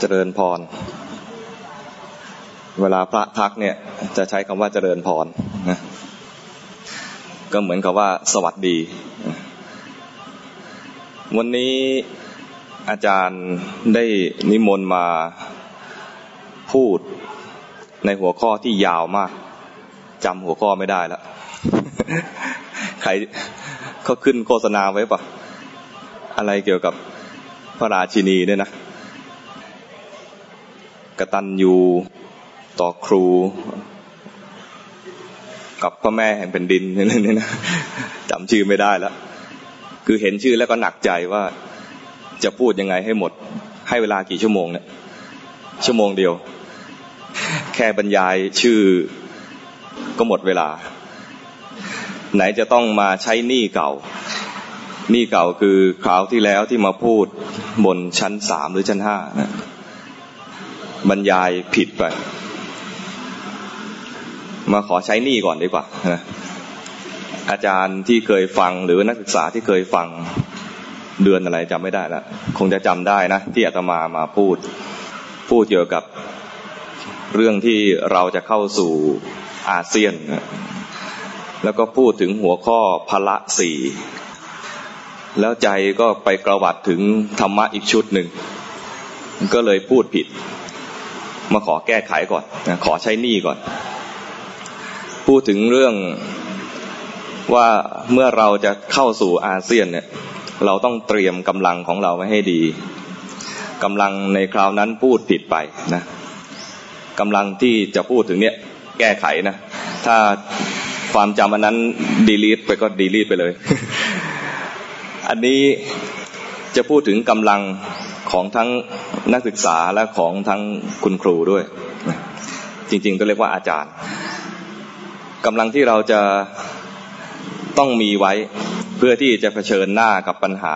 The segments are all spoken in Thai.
เจริญพร เวลาพระทักเนี่ยจะใช้คำว่าเจริญพรนะก็เหมือนกับว่าสวัสดี วันนี้อาจารย์ได้นิมนต์มาพูดในหัวข้อที่ยาวมากจำหัวข้อไม่ได้แล้วใครเขาขึ้นโฆษณาไว้ปะอะไรเกี่ยวกับพระราชินีเนี่ยนะ กตันยูต่อครู กับพ่อแม่แห่งแผ่นดินนี่นะจำชื่อไม่ได้แล้ว คือเห็นชื่อแล้วก็หนักใจว่าจะพูดยังไงให้หมด ให้เวลากี่ชั่วโมงเนี่ยชั่วโมงเดียว แค่บรรยายชื่อก็หมดเวลา ไหนจะต้องมาใช้หนี้เก่าหนี้เก่าคือคราวที่แล้วที่มาพูดบนชั้นสามหรือชั้นห้านะ บรรยายผิดไป มาขอใช้หนี้ก่อนดีกว่านะอาจารย์ที่เคยฟังหรือนักศึกษาที่เคยฟังเดือนอะไรจำไม่ได้ล้วคงจะจำได้นะ ที่อาตมามาพูด พูดเกี่ยวกับเรื่องที่เราจะเข้าสู่อาเซียน แล้วก็พูดถึงหัวข้อพละสี่แล้วใจก็ไปกระวัดถึงธรรมะอีกชุดหนึ่ง ก็เลยพูดผิด มาขอแก้ไขก่อนขอใช้หนี้ก่อน พูดถึงเรื่องว่าเมื่อเราจะเข้าสู่อาเซียนเนี่ย เราต้องเตรียมกำลังของเราไว้ให้ดีกำลังในคราวนั้นพูดผิดไปนะกำลังที่จะพูดถึงเนี่ยแก้ไขนะ ถ้าความจำอันนั้นดีลีทไปก็ดีลีทไปเลย อันนี้จะพูดถึงกำลัง ของทั้งนักศึกษาและของทั้งคุณครูด้วย จริง ๆ ก็เรียกว่าอาจารย์กำลังที่เราจะต้องมีไว้เพื่อที่จะเผชิญหน้ากับปัญหา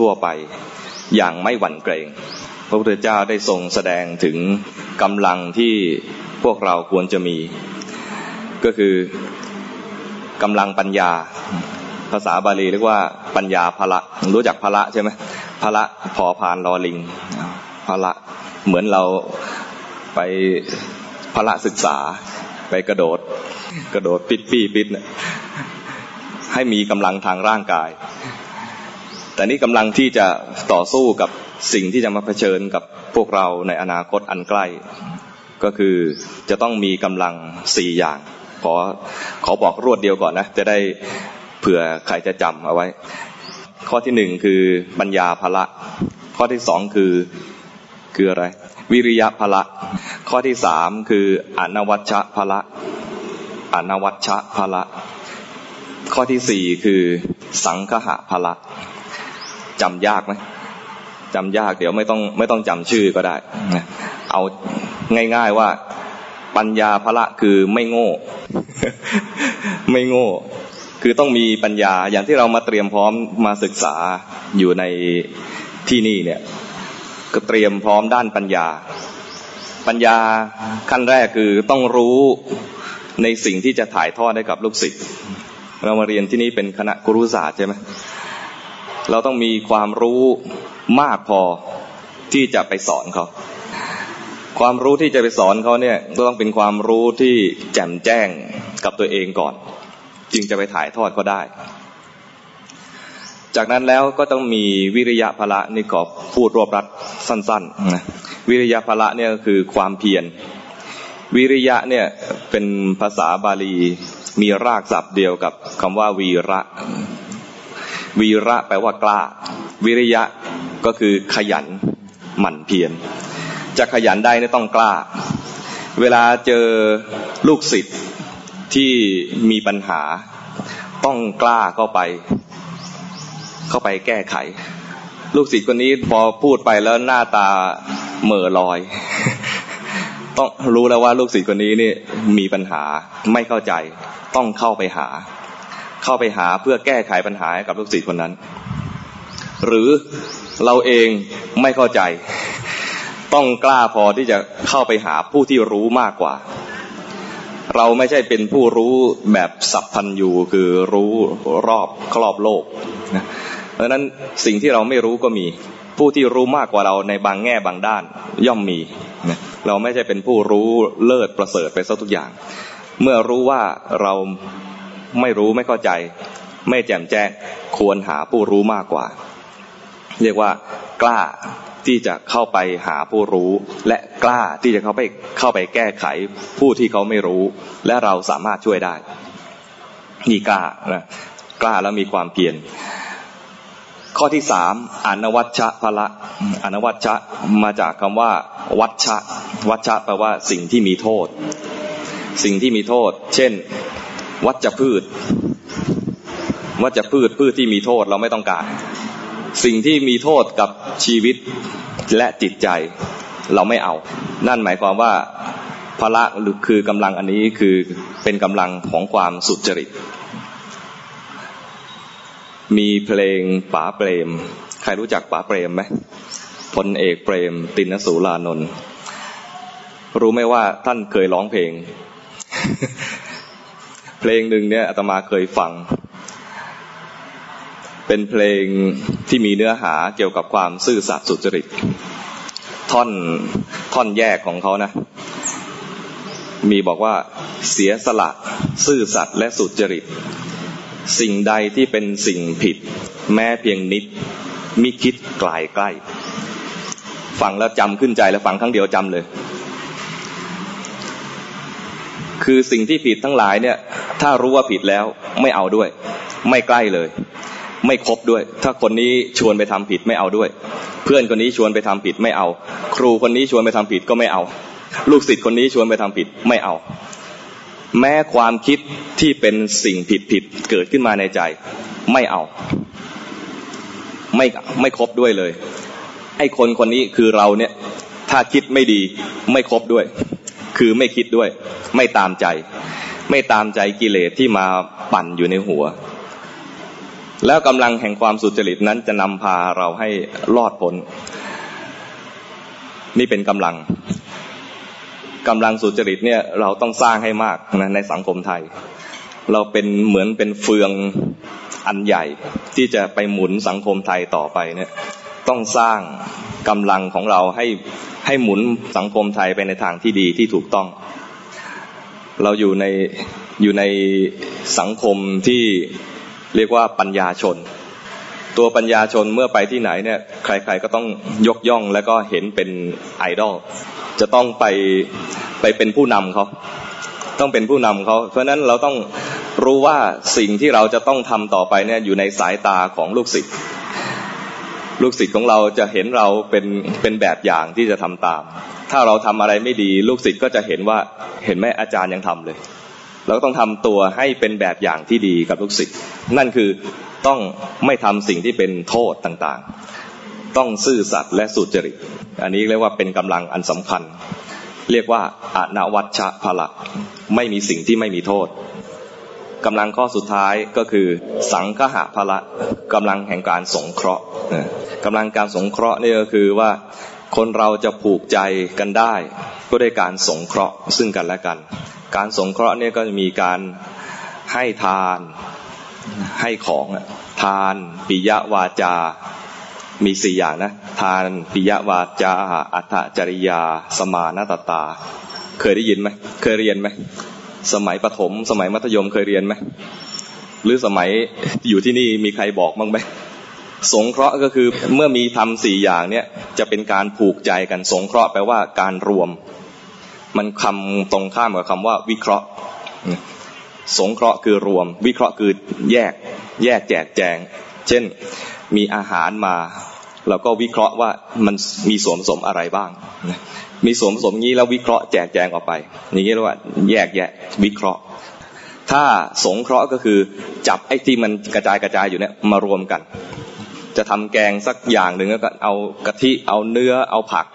ทั่ว ๆ ไป อย่างไม่หวั่นเกรง พระพุทธเจ้าได้ทรงแสดงถึงกำลังที่พวกเราควรจะมี ก็คือกำลังปัญญา ภาษาบาลีเรียกว่าปัญญาภละรู้จักภละใช่ไหม ภละพอพานรอลิงภละเหมือนเราไปภละศึกษาไปกระโดด กระโดดปิดปีปิดให้มีกำลังทางร่างกาย แต่นี่กำลังที่จะต่อสู้กับสิ่งที่จะมาเผชิญกับพวกเราในอนาคตอันใกล้ ก็คือจะต้องมีกำลังสี่อย่าง ขอขอบอกรวดเดียวก่อนนะ จะได้เผื่อใครจะจำเอาไว้ ข้อที่หนึ่งคือปัญญาภละ ข้อที่สองคือคืออะไร วิริยะภละ ข้อที่สามคืออนวัชชะภละอนวัชชะภละ ข้อที่สี่คือสังคหะภละจำยากไหมจำยากเดี๋ยวไม่ต้องไม่ต้องจำชื่อก็ได้เอาง่าย ๆว่าปัญญาภละคือไม่โง่ ไม่โง่ คือต้องมีปัญญาอย่างที่เรามาเตรียมพร้อมมาศึกษาอยู่ในที่นี่เนี่ยก็เตรียมพร้อมด้านปัญญา ปัญญาขั้นแรกคือต้องรู้ในสิ่งที่จะถ่ายทอดให้กับลูกศิษย์เรามาเรียนที่นี่เป็นคณะครุศาสตร์ใช่ไหมเราต้องมีความรู้มากพอที่จะไปสอนเขาความรู้ที่จะไปสอนเขาเนี่ยก็ต้องเป็นความรู้ที่แจ่มแจ้งกับตัวเองก่อน จึงจะไปถ่ายทอดเขาได้ จากนั้นแล้วก็ต้องมีวิริยะพละนี่ขอพูดรวบรัดสั้นๆนะวิริยะพละเนี่ยคือความเพียรวิริยะเนี่ยเป็นภาษาบาลีมีรากศัพท์เดียวกับคำว่าวีระ วีระแปลว่ากล้า วิริยะก็คือขยันหมั่นเพียรจะขยันได้ต้องกล้า เวลาเจอลูกศิษย์ ที่มีปัญหา ต้องกล้าเข้าไป เข้าไปแก้ไข ลูกศิษย์คนนี้พอพูดไปแล้วหน้าตาเหม่อลอย ต้องรู้แล้วว่าลูกศิษย์คนนี้นี่มีปัญหาไม่เข้าใจ ต้องเข้าไปหา เข้าไปหาเพื่อแก้ไขปัญหาให้กับลูกศิษย์คนนั้น หรือเราเองไม่เข้าใจ ต้องกล้าพอที่จะเข้าไปหาผู้ที่รู้มากกว่า เราไม่ใช่เป็นผู้รู้แบบสัพพันยูคือรู้รอบครอบโลกนะเพราะฉะนั้นสิ่งที่เราไม่รู้ก็มี ผู้ที่รู้มากกว่าเราในบางแง่บางด้านย่อมมีเราไม่ใช่เป็นผู้รู้เลิศประเสริฐไปซะทุกอย่าง เมื่อรู้ว่าเราไม่รู้ไม่เข้าใจ ไม่แจ่มแจ้งควรหาผู้รู้มากกว่า เรียกว่ากล้า ที่จะเข้าไปหาผู้รู้ และกล้าที่จะเข้าไปเข้าไปแก้ไขผู้ที่เขาไม่รู้ และเราสามารถช่วยได้นี่กล้านะกล้าแล้วมีความเพียรข้อที่สามอนวัชชะพละอนวัชชะมาจากคำว่า วัชชะวัชชะแปลว่าสิ่งที่มีโทษ สิ่งที่มีโทษ เช่น วัชพืช วัชพืชพืชที่มีโทษเราไม่ต้องการ สิ่งที่มีโทษกับชีวิตและจิตใจเราไม่เอา นั่นหมายความว่าพละหรือคือกำลังอันนี้คือเป็นกำลังของความสุจริต มีเพลงป๋าเปรม ใครรู้จักป๋าเปรมไหมพลเอกเปรม ตินสูลานนท์รู้ไหมว่าท่านเคยร้องเพลง เพลงหนึ่งเนี่ยอาตมาเคยฟัง เป็นเพลงที่มีเนื้อหาเกี่ยวกับความซื่อสัตย์สุจริต ท่อนท่อนแยกของเขานะ มีบอกว่าเสียสละซื่อสัตย์และสุจริต สิ่งใดที่เป็นสิ่งผิด แม้เพียงนิดมิคิดกลายใกล้ ฟังแล้วจำขึ้นใจแล้วฟังครั้งเดียวจำเลย คือสิ่งที่ผิดทั้งหลายเนี่ย ถ้ารู้ว่าผิดแล้วไม่เอาด้วย ไม่ใกล้เลย ไม่ครบด้วย ถ้าคนนี้ชวนไปทำผิดไม่เอาด้วย เพื่อนคนนี้ชวนไปทำผิดไม่เอา ครูคนนี้ชวนไปทำผิดก็ไม่เอา ลูกศิษย์คนนี้ชวนไปทำผิดไม่เอา แม้ความคิดที่เป็นสิ่งผิดผิดเกิดขึ้นมาในใจ ไม่เอา ไม่ไม่ครบด้วยเลยไอ้คนคนนี้คือเราเนี่ย ถ้าคิดไม่ดีไม่ครบด้วย คือไม่คิดด้วย ไม่ตามใจ ไม่ตามใจกิเลสที่มาปั่นอยู่ในหัว แล้วกำลังแห่งความสุจริตนั้นจะนำพาเราให้รอดพ้นนี่เป็นกำลังกำลังสุจริตเนี่ยเราต้องสร้างให้มากนะในสังคมไทย เราเป็นเหมือนเป็นเฟืองอันใหญ่ ที่จะไปหมุนสังคมไทยต่อไปเนี่ยต้องสร้างกำลังของเราให้ให้หมุนสังคมไทยไปในทางที่ดีที่ถูกต้อง เราอยู่ในอยู่ในสังคมที่ เรียกว่าปัญญาชน ตัวปัญญาชนเมื่อไปที่ไหนเนี่ย ใครๆก็ต้องยกย่องแล้วก็เห็นเป็นไอดอลจะต้องไปไปเป็นผู้นำเขาต้องเป็นผู้นำเขาเพราะนั้นเราต้องรู้ว่าสิ่งที่เราจะต้องทำต่อไปเนี่ยอยู่ในสายตาของลูกศิษย์ลูกศิษย์ของเราจะเห็นเราเป็นเป็นแบบอย่างที่จะทำตาม ถ้าเราทำอะไรไม่ดี ลูกศิษย์ก็จะเห็นว่าเห็นไหมอาจารย์ยังทำเลย เราก็ต้องทำตัวให้เป็นแบบอย่างที่ดีกับลูกศิษย์นั่นคือต้องไม่ทำสิ่งที่เป็นโทษต่างๆ ต้องซื่อสัตย์และสุจริต อันนี้เรียกว่าเป็นกำลังอันสำคัญ เรียกว่าอนวัชชะพละไม่มีสิ่งที่ไม่มีโทษกำลังข้อสุดท้ายก็คือ สังคหะพละกำลังแห่งการสงเคราะห์กำลังการสงเคราะห์นี่ก็คือว่าคนเราจะผูกใจกันได้ ก็ด้วยการสงเคราะห์ซึ่งกันและกัน การสงเคราะห์เนี่ยก็จะมีการให้ทานให้ของทานปิยวาจา มีสี่อย่างนะ ทานปิยวาจา อัตจริยา สมานาตตา เคยได้ยินไหมเคยเรียนไหมสมัยประถม สมัยมัธยมเคยเรียนไหมหรือสมัยอยู่ที่นี่มีใครบอกบ้างไหมสงเคราะห์ก็คือเมื่อมีทำสี่อย่างเนี่ยจะเป็นการผูกใจกันสงเคราะห์แปลว่าการรวม มันคำตรงข้ามกับคำว่าวิเคราะห์ สงเคราะห์คือรวม วิเคราะห์คือแยก แยกแจกแจง เช่นมีอาหารมาเราก็วิเคราะห์ว่ามันมีส่วนผสมอะไรบ้าง มีส่วนผสมงี้แล้ววิเคราะห์แจกแจงออกไป อย่างนี้เรียกว่าแยกแยะวิเคราะห์ ถ้าสงเคราะห์ก็คือจับไอ้ที่มันกระจายกระจายอยู่เนี่ยมารวมกัน จะทำแกงสักอย่างหนึ่งก็เอากะทิเอาเนื้อเอาผัก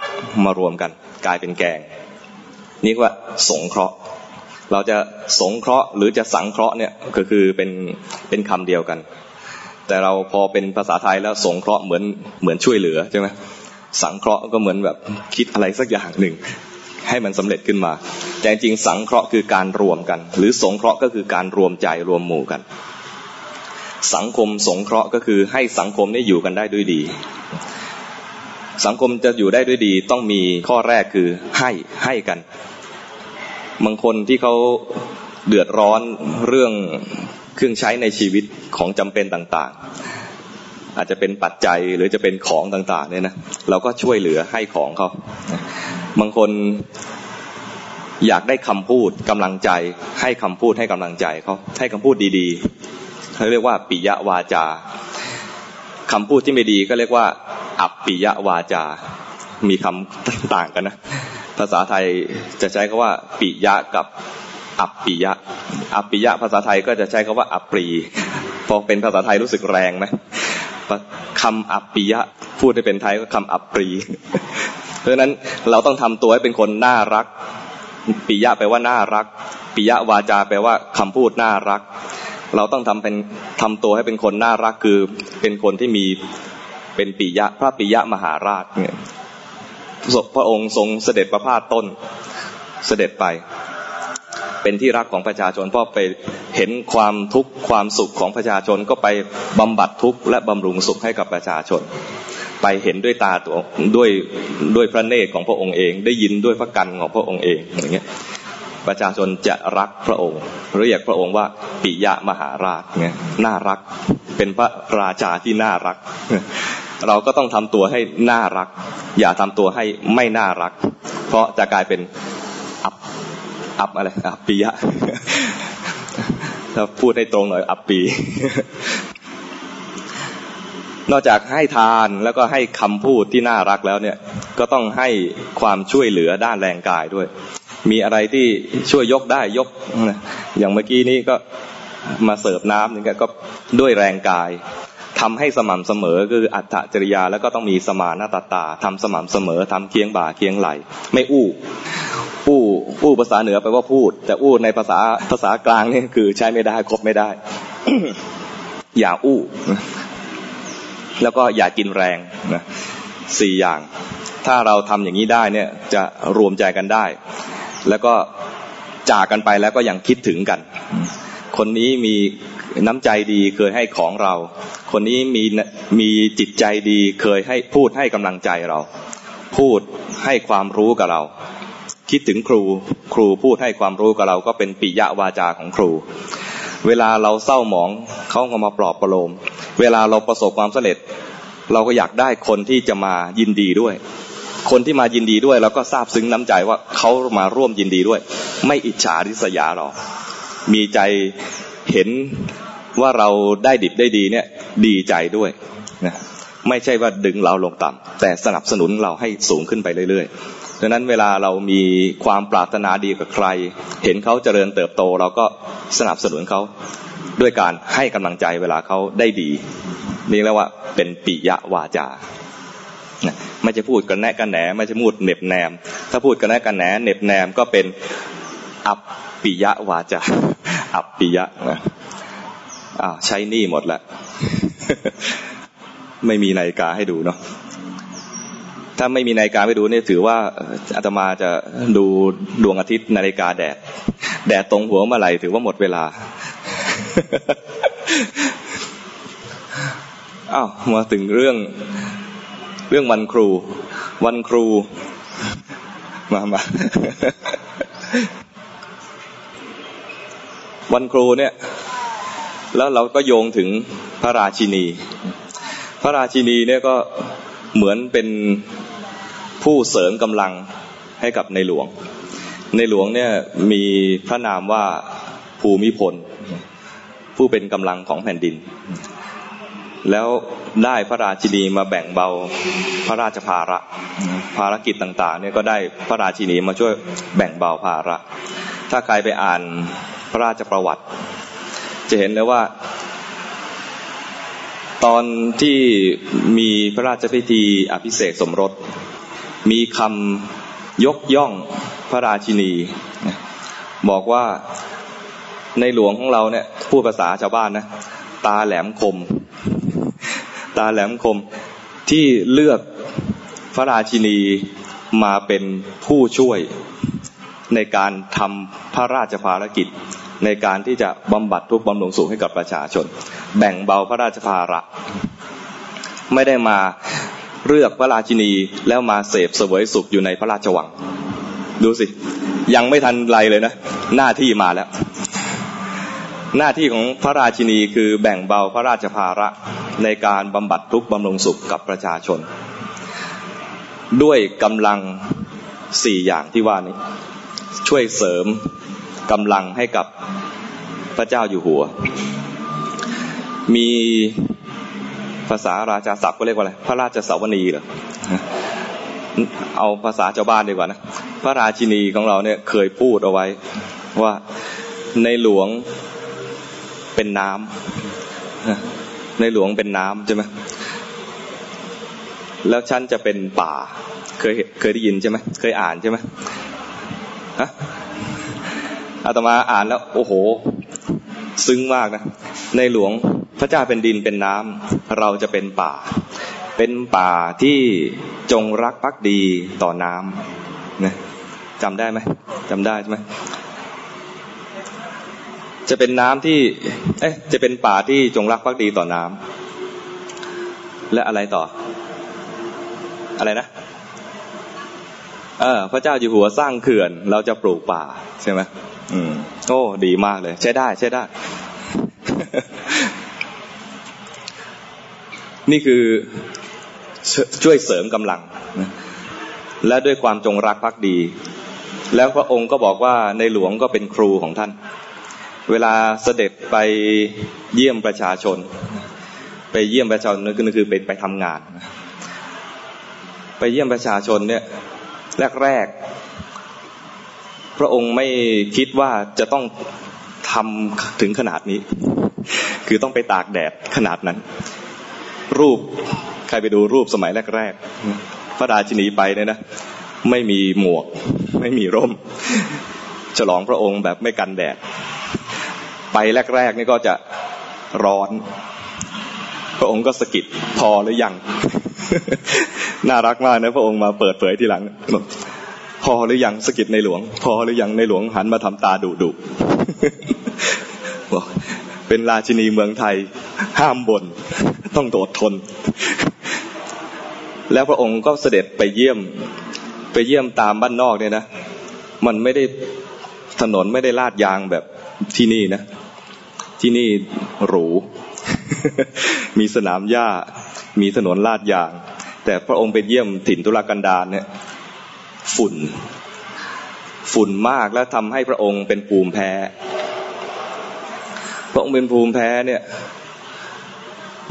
มารวมกัน กลายเป็นแกง นี่ว่าสงเคราะห์ เราจะสงเคราะห์หรือจะสังเคราะห์เนี่ยก็คือเป็นเป็นคำเดียวกัน แต่เราพอเป็นภาษาไทยแล้วสงเคราะห์เหมือนเหมือนช่วยเหลือใช่ไหมสังเคราะห์ก็เหมือนแบบคิดอะไรสักอย่างหนึ่งให้มันสำเร็จขึ้นมา แต่จริงสังเคราะห์คือการรวมกัน หรือสงเคราะห์ก็คือการรวมใจรวมหมู่กัน สังคมสงเคราะห์ก็คือให้สังคมนี้อยู่กันได้ด้วยดี สังคมจะอยู่ได้ด้วยดีต้องมีข้อแรกคือให้ให้กันบางคนที่เขาเดือดร้อนเรื่องเครื่องใช้ในชีวิตของจำเป็นต่างๆ อาจจะเป็นปัจจัยหรือจะเป็นของต่างๆเนี่ยนะเราก็ช่วยเหลือให้ของเขาบางคนอยากได้คำพูดกำลังใจ ให้คำพูดให้กำลังใจเขาให้คำพูดดีๆเขาเรียกว่าปิยวาจาคำพูดที่ไม่ดีก็เรียกว่า อับปิยวาจา มีคำต่างกันนะ ภาษาไทยจะใช้คาว่า ปิยะกับอัปปิยะ อัปปิยะภาษาไทยก็จะใช้คาว่าอัปปรีพอเป็นภาษาไทยรู้สึกแรงไหมคำอัปปิยะ พูดให้เป็นไทยก็คำอัปปรี เพราะนั้นเราต้องทำตัวให้เป็นคนน่ารัก ปิยะแปลว่าน่ารัก ปิยะวาจาแปลว่าคำพูดน่ารักเราต้องทำเป็นทำตัวให้เป็นคนน่ารักคือเป็นคนที่มี เป็นปิยะพระปิยะมหาราชเนี่ยพระองค์ทรงเสด็จประพาสต้นเสด็จไป เป็นที่รักของประชาชนพราะไปเห็นความทุกข์ความสุขของประชาชนก็ไปบำบัดทุกข์และบำรุงสุขให้กับประชาชน ไปเห็นด้วยตาตัวด้วยด้วยพระเนตรของพระองค์เอง ได้ยินด้วยพระกันของพระองค์เองอย่างเงี้ยประชาชนจะรักพระองค์เรียกพระองค์ว่าปิยะมหาราชเงี้ยน่ารักเป็นพระราชาที่น่ารัก เราก็ต้องทำตัวให้น่ารัก อย่าทำตัวให้ไม่น่ารัก เพราะจะกลายเป็นอับอับอะไรอับปิยะถ้าพูดให้ตรงหน่อยอับปีนอกจากให้ทานแล้วก็ให้คำพูดที่น่ารักแล้วเนี่ยก็ต้องให้ความช่วยเหลือด้านแรงกายด้วย มีอะไรที่ช่วยยกได้ยก อย่างเมื่อกี้นี้ก็มาเสิร์ฟน้ำนี่ก็ด้วยแรงกาย ทำให้สม่ำเสมอคืออัตจริยาแล้วก็ต้องมีสมานาตตาทำสม่ำเสมอทำเคียงบ่าเคียงไหล ไม่อู้อู้อู้ภาษาเหนือแปลว่าพูด แต่อู้ในภาษาภาษากลางนี่คือใช้ไม่ได้ครบไม่ได้ อย่าอู้ แล้วก็อย่ากินแรงนะสี่อย่าง ถ้าเราทำอย่างนี้ได้เนี่ยจะรวมใจกันได้ แล้วก็จากกันไปแล้วก็ยังคิดถึงกัน คนนี้มีน้ำใจดีเคยให้ของเรา คนนี้มีมีจิตใจดีเคยให้พูดให้กำลังใจเรา พูดให้ความรู้กับเรา คิดถึงครูครูพูดให้ความรู้กับเราก็เป็นปิยวาจาของครู เวลาเราเศร้าหมองเขาก็มาปลอบประโลม เวลาเราประสบความสำเร็จ เราก็อยากได้คนที่จะมายินดีด้วย คนที่มายินดีด้วยเราก็ซาบซึ้งน้ำใจว่าเขามาร่วมยินดีด้วย ไม่อิจฉาริษยาเรามีใจเห็น ว่าเราได้ดิบได้ดีเนี่ย ดีใจด้วยนะไม่ใช่ว่าดึงเราลงต่ำแต่สนับสนุนเราให้สูงขึ้นไปเรื่อยๆดังนั้นเวลาเรามีความปรารถนาดีกับใคร เห็นเขาเจริญเติบโต เราก็สนับสนุนเขาด้วยการให้กำลังใจเวลาเขาได้ดี นี่เรียกว่าเป็นปิยวาจาไม่จะพูดกันแนะกันแหนไม่จะพูดเน็บแนม ถ้าพูดกันแนะกันแหนเน็บแนมก็เป็นอัปปิยวาจาอัปปิยะนะ อ้าวใช้นี่หมดแล้ว ไม่มีนาฬิกาให้ดูเนาะถ้าไม่มีนาฬิกาให้ดูเนี่ยถือว่าอาตมาจะดูดวงอาทิตย์นาฬิกาแดด แดดตรงหัวเมื่อไหร่ถือว่าหมดเวลาอ้าวมาถึงเรื่องเรื่องวันครู วันครู มามาวันครูเนี่ย แล้วเราก็โยงถึงพระราชินี พระราชินีเนี่ยก็เหมือนเป็นผู้เสริมกำลังให้กับในหลวง ในหลวงเนี่ยมีพระนามว่าภูมิพล ผู้เป็นกำลังของแผ่นดิน แล้วได้พระราชินีมาแบ่งเบาพระราชภาระ ภารกิจต่างๆเนี่ยก็ได้พระราชินีมาช่วยแบ่งเบาภาระ ถ้าใครไปอ่านพระราชประวัติ จะเห็นเลยว่า ตอนที่มีพระราชพิธีอภิเษกสมรส มีคำยกย่องพระราชินี บอกว่าในหลวงของเราเนี่ยพูดภาษาชาวบ้านนะ ตาแหลมคม ตาแหลมคมที่เลือกพระราชินีมาเป็นผู้ช่วยในการทำพระราชภารกิจ ในการที่จะบำบัดทุกบำรุงสุขให้กับประชาชน แบ่งเบาพระราชภาระ ไม่ได้มาเลือกพระราชินีแล้วมาเสพเสวยสุขอยู่ในพระราชวัง ดูสิ ยังไม่ทันไรเลยนะ หน้าที่มาแล้ว หน้าที่ของพระราชินีคือแบ่งเบาพระราชภาระในการบำบัดทุกบำรุงสุขกับประชาชน ด้วยกำลังสี่อย่างที่ว่านี้ ช่วยเสริม กำลังให้กับพระเจ้าอยู่หัว มีภาษาราชาศัพท์ก็เรียกว่าอะไร พระราชสาวนีเหรอ เอาภาษาชาวบ้านดีกว่านะ พระราชินีของเราเนี่ยเคยพูดเอาไว้ว่าในหลวงเป็นน้ำในหลวงเป็นน้ำใช่ไหมแล้วฉันจะเป็นป่า เคยเคยได้ยินใช่ไหมเคยอ่านใช่ไหมฮะ อาตมาอ่านแล้ว โอ้โห ซึ้งมากนะ ในหลวงพระเจ้าเป็นดินเป็นน้ำเราจะเป็นป่า เป็นป่าที่จงรักภักดีต่อน้ำนะจำได้ไหมจำได้ใช่ไหมจะเป็นน้ำที่ เอ๊ะ จะเป็นป่าที่จงรักภักดีต่อน้ำและอะไรต่อ อะไรนะ เออพระเจ้าอยู่หัวสร้างเขื่อน เราจะปลูกป่าใช่ไหมอืมโอ้ดีมากเลย ใช้ได้ ใช้ได้ นี่คือช่วยเสริมกำลัง และด้วยความจงรักภักดี แล้วพระองค์ก็บอกว่าในหลวงก็เป็นครูของท่าน เวลาเสด็จไปเยี่ยมประชาชน ไปเยี่ยมประชาชนก็คือเป็นไปทำงาน ไปเยี่ยมประชาชนเนี่ย แรกๆ พระองค์ไม่คิดว่าจะต้องทำถึงขนาดนี้ คือต้องไปตากแดดขนาดนั้น รูปใครไปดูรูปสมัยแรกๆ พระราชินีไปเนี่ยนะ ไม่มีหมวก ไม่มีร่ม ฉลองพระองค์แบบไม่กันแดด ไปแรกๆนี่ก็จะร้อน พระองค์ก็สกิดพอหรือยัง น่ารักมากนะพระองค์มาเปิดเผยทีหลัง พอหรือยังสกิดในหลวง พอหรือยังในหลวงหันมาทำตาดุดุบอกเป็นราชินีเมืองไทย ห้ามบน่นต้องโดดทน แล้วพระองค์ก็เสด็จไปเยี่ยม ไปเยี่ยมตามบ้านนอกเนี่ยนะ มันไม่ได้ถนนไม่ได้ลาดยางแบบที่นี่นะ ที่นี่หรู มีสนามหญ้า มีถนนลาดยาง แต่พระองค์ไปเยี่ยมถิ่นทุรกันดารเนี่ยฝุ่น ฝุ่นมากแล้วทำให้พระองค์เป็นภูมิแพ้ พระองค์เป็นภูมิแพ้เนี่ย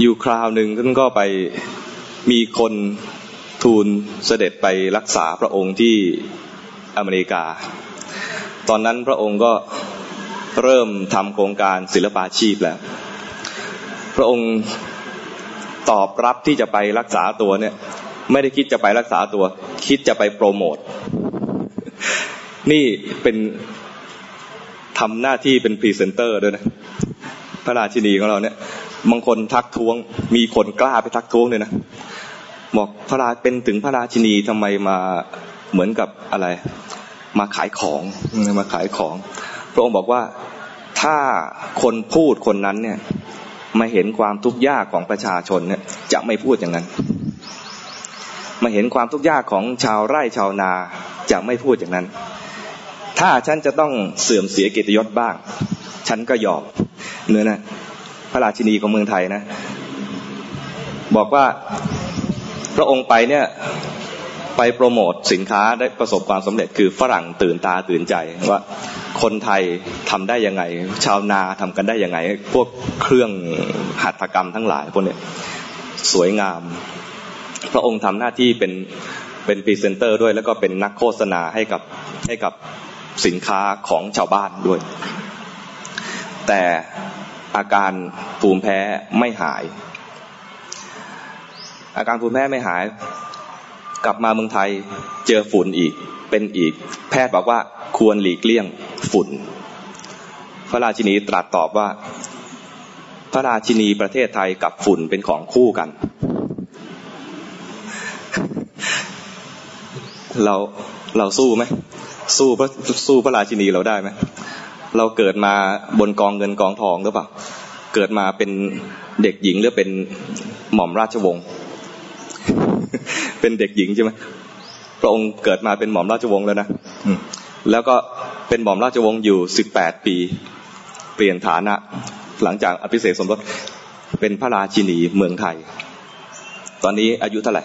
อยู่คราวหนึ่งท่านก็ไปมีคนทูลเสด็จไปรักษาพระองค์ที่อเมริกา ตอนนั้นพระองค์ก็เริ่มทำโครงการศิลปาชีพแล้ว พระองค์ ตอบรับที่จะไปรักษาตัวเนี่ย ไม่ได้คิดจะไปรักษาตัว คิดจะไปโปรโมท นี่เป็นทำหน้าที่เป็นพรีเซนเตอร์ด้วยนะพระราชินีของเราเนี่ยบางคนทักท้วง มีคนกล้าไปทักท้วงเลยนะบอกพระราเป็นถึงพระราชินีทำไมมาเหมือนกับอะไร มาขายของมาขายของ พระองค์บอกว่าถ้าคนพูดคนนั้นเนี่ย มาเห็นความทุกข์ยากของประชาชนเนี่ยจะไม่พูดอย่างนั้น มาเห็นความทุกข์ยากของชาวไร่ชาวนาจะไม่พูดอย่างนั้น ถ้าฉันจะต้องเสื่อมเสียเกียรติยศบ้าง ฉันก็ยอมเนื้อนะพระราชินีของเมืองไทยนะ บอกว่าพระองค์ไปเนี่ยไปโปรโมทสินค้าได้ประสบความสำเร็จคือฝรั่งตื่นตาตื่นใจว่า คนไทยทำได้ยังไง ชาวนาทำกันได้ยังไง พวกเครื่องหัตถกรรมทั้งหลายพวกนี้สวยงาม พระองค์ทำหน้าที่เป็นเป็นพรีเซนเตอร์ด้วยแล้วก็เป็นนักโฆษณาให้กับให้กับสินค้าของชาวบ้านด้วย แต่อาการภูมิแพ้ไม่หาย อาการภูมิแพ้ไม่หาย กลับมาเมืองไทยเจอฝุ่นอีก เป็นอีก แพทย์บอกว่าควรหลีกเลี่ยงฝุ่น พระราชินีตรัสตอบว่า พระราชินีประเทศไทยกับฝุ่นเป็นของคู่กัน เราเราสู้ไหมสู้พระสู้พระราชินีเราได้ไหมเราเกิดมาบนกองเงินกองทองหรือเปล่าเกิดมาเป็นเด็กหญิงหรือเป็นหม่อมราชวงศ์เป็นเด็กหญิงใช่ไหม พระองค์เกิดมาเป็นหม่อมราชวงศ์แล้วนะแล้วก็เป็นหม่อมราชวงศ์อยู่สิบแปดปี เปลี่ยนฐานะ หลังจากอภิเษกสมรสเป็นพระราชินีเมืองไทย ตอนนี้อายุเท่าไหร่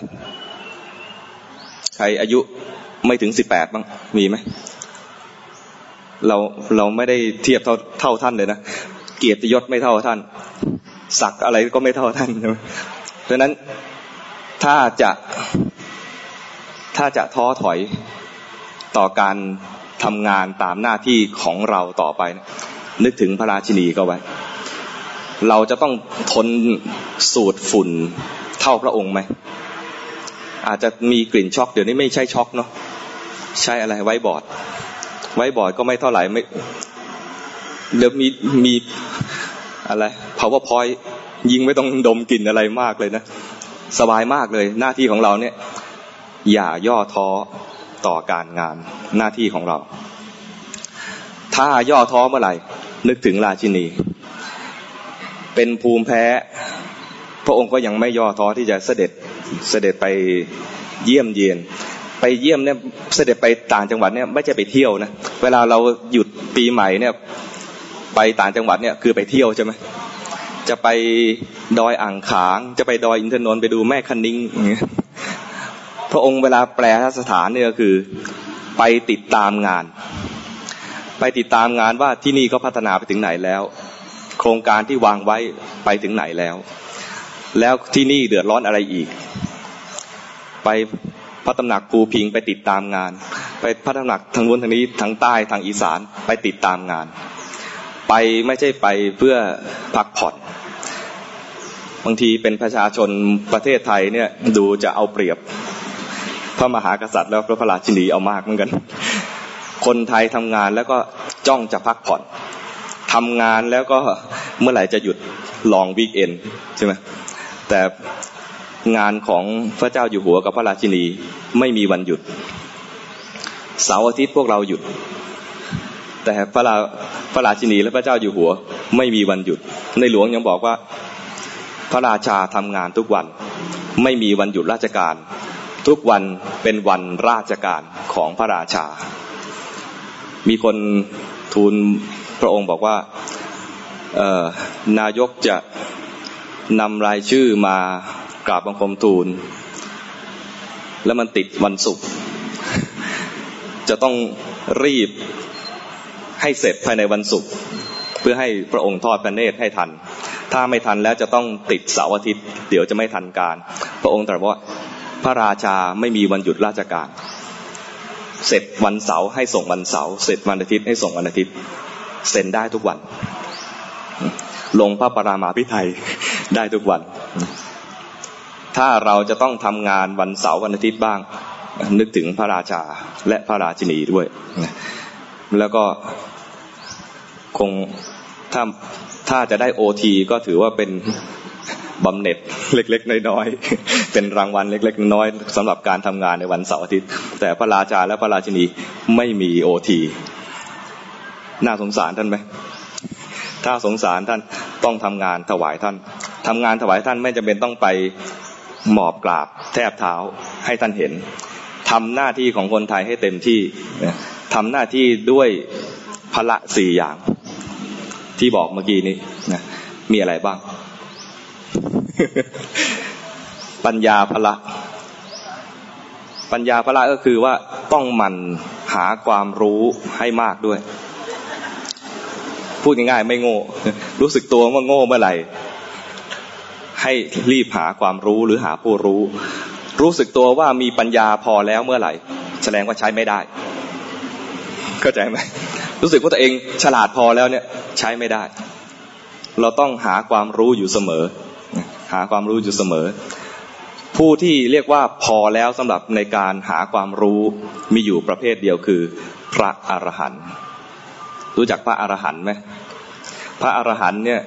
ใครอายุไม่ถึงสิบแปดบ้างมีไหมเราเราไม่ได้เทียบเท่าเท่าท่านเลยนะเกียรติยศไม่เท่าท่านศักอะไรก็ไม่เท่าท่านใช่ไหมเพราะนั้นถ้าจะ ถ้าจะท้อถอยต่อการทำงานตามหน้าที่ของเราต่อไป นึกถึงพระราชินีก็ไว้ เราจะต้องทนสูดฝุ่นเท่าพระองค์ไหม อาจจะมีกลิ่นช็อก เดี๋ยวนี้ไม่ใช่ช็อกเนาะใช่อะไรไว้บอร์ดไว้บอร์ดก็ไม่เท่าไหร่ไม่เดี๋ยวมีมีอะไร powerpoint ยิงไม่ต้องดมกลิ่นอะไรมากเลยนะ สบายมากเลยหน้าที่ของเราเนี่ย อย่าย่อท้อต่อการงานหน้าที่ของเรา ถ้าย่อท้อเมื่อไหร่ นึกถึงราชินี เป็นภูมิแพ้ พระองค์ก็ยังไม่ย่อท้อที่จะเสด็จเสด็จไปเยี่ยมเยียนไปเยี่ยมเนี่ยเสด็จไปต่างจังหวัดเนี่ยไม่ใช่ไปเที่ยวนะเวลาเราหยุดปีใหม่เนี่ยไปต่างจังหวัดเนี่ยคือไปเที่ยวใช่ไหมจะไปดอยอ่างขาง จะไปดอยอินทนนท์ไปดูแม่คันนิง พระองค์เวลาแปลสถานเนี่ยก็คือไปติดตามงาน ไปติดตามงานว่าที่นี่เขาพัฒนาไปถึงไหนแล้ว โครงการที่วางไว้ไปถึงไหนแล้ว แล้วที่นี่เดือดร้อนอะไรอีก ไปพระตำหนักภูพิงไปติดตามงาน ไปพระตำหนักทางนู้นทางนี้ทางใต้ทางอีสานไปติดตามงาน ไปไม่ใช่ไปเพื่อพักผ่อนบางทีเป็นประชาชนประเทศไทยเนี่ยดูจะเอาเปรียบ ระมหากษัตริย์แล้วพระพระราชินีเอามากเหมือนกัน คนไทยทำงานแล้วก็จ้องจะพักผ่อนทำงานแล้วก็เมื่อไหร่จะหยุดลองวีคเอนใช่ไหมแต่งานของพระเจ้าอยู่หัวกับพระราชินีไม่มีวันหยุด เสาร์อาทิตย์พวกเราหยุด แต่พระราพระราชินีและพระเจ้าอยู่หัวไม่มีวันหยุด ในหลวงยังบอกว่า พระราชาทำงานทุกวัน ไม่มีวันหยุดราชการ ทุกวันเป็นวันราชการของพระราชา มีคนทูลพระองค์บอกว่านายกจะนำรายชื่อมากราบบังคมทูล แล้วมันติดวันศุกร์จะต้องรีบให้เสร็จภายในวันศุกร์เพื่อให้พระองค์ทอดพระเนตรให้ทัน ถ้าไม่ทันแล้วจะต้องติดเสาร์อาทิตย์ เดี๋ยวจะไม่ทันการ พระองค์ตรัสว่า พระราชาไม่มีวันหยุดราชการ เสร็จวันเสาร์ให้ส่งวันเสาร์เสร็จวันอาทิตย์ให้ส่งวันอาทิตย์ เซ็นได้ทุกวัน ลงพระปรามาพิไทยได้ทุกวัน ถ้าเราจะต้องทำงานวันเสาร์วันอาทิตย์บ้าง นึกถึงพระราชาและพระราชินีด้วย แล้วก็คงถ้าถ้าจะได้โอทีก็ถือว่าเป็น บำเหน็จเล็กๆน้อยๆเป็นรางวัลเล็กๆน้อยๆสำหรับการทำงานในวันเสาร์อาทิตย์ แต่พระราชาและพระราชินีไม่มีโอทีน่าสงสารท่านไหมถ้าสงสารท่านต้องทำงานถวายท่านทำงานถวายท่านไม่จำเป็นต้องไปหมอบกราบแทบเท้าให้ท่านเห็นทำหน้าที่ของคนไทยให้เต็มที่ทำหน้าที่ด้วยพละสี่อย่าง ที่บอกเมื่อกี้นี้นะมีอะไรบ้าง ปัญญาพละ ปัญญาพละก็คือว่าต้องมันหาความรู้ให้มากด้วย พูดง่ายๆไม่โง่ รู้สึกตัวว่าโง่เมื่อไหร่ ให้รีบหาความรู้หรือหาผู้รู้ รู้สึกตัวว่ามีปัญญาพอแล้วเมื่อไหร่ แสดงว่าใช้ไม่ได้ เข้าใจไหมรู้สึกว่าตัวเองฉลาดพอแล้วเนี่ย ใช้ไม่ได้ เราต้องหาความรู้อยู่เสมอ หาความรู้อยู่เสมอ ผู้ที่เรียกว่าพอแล้วสำหรับในการหาความรู้มีอยู่ประเภทเดียวคือ พระอรหันต์รู้จักพระอรหันต์ไหมพระอรหันต์เนี่ย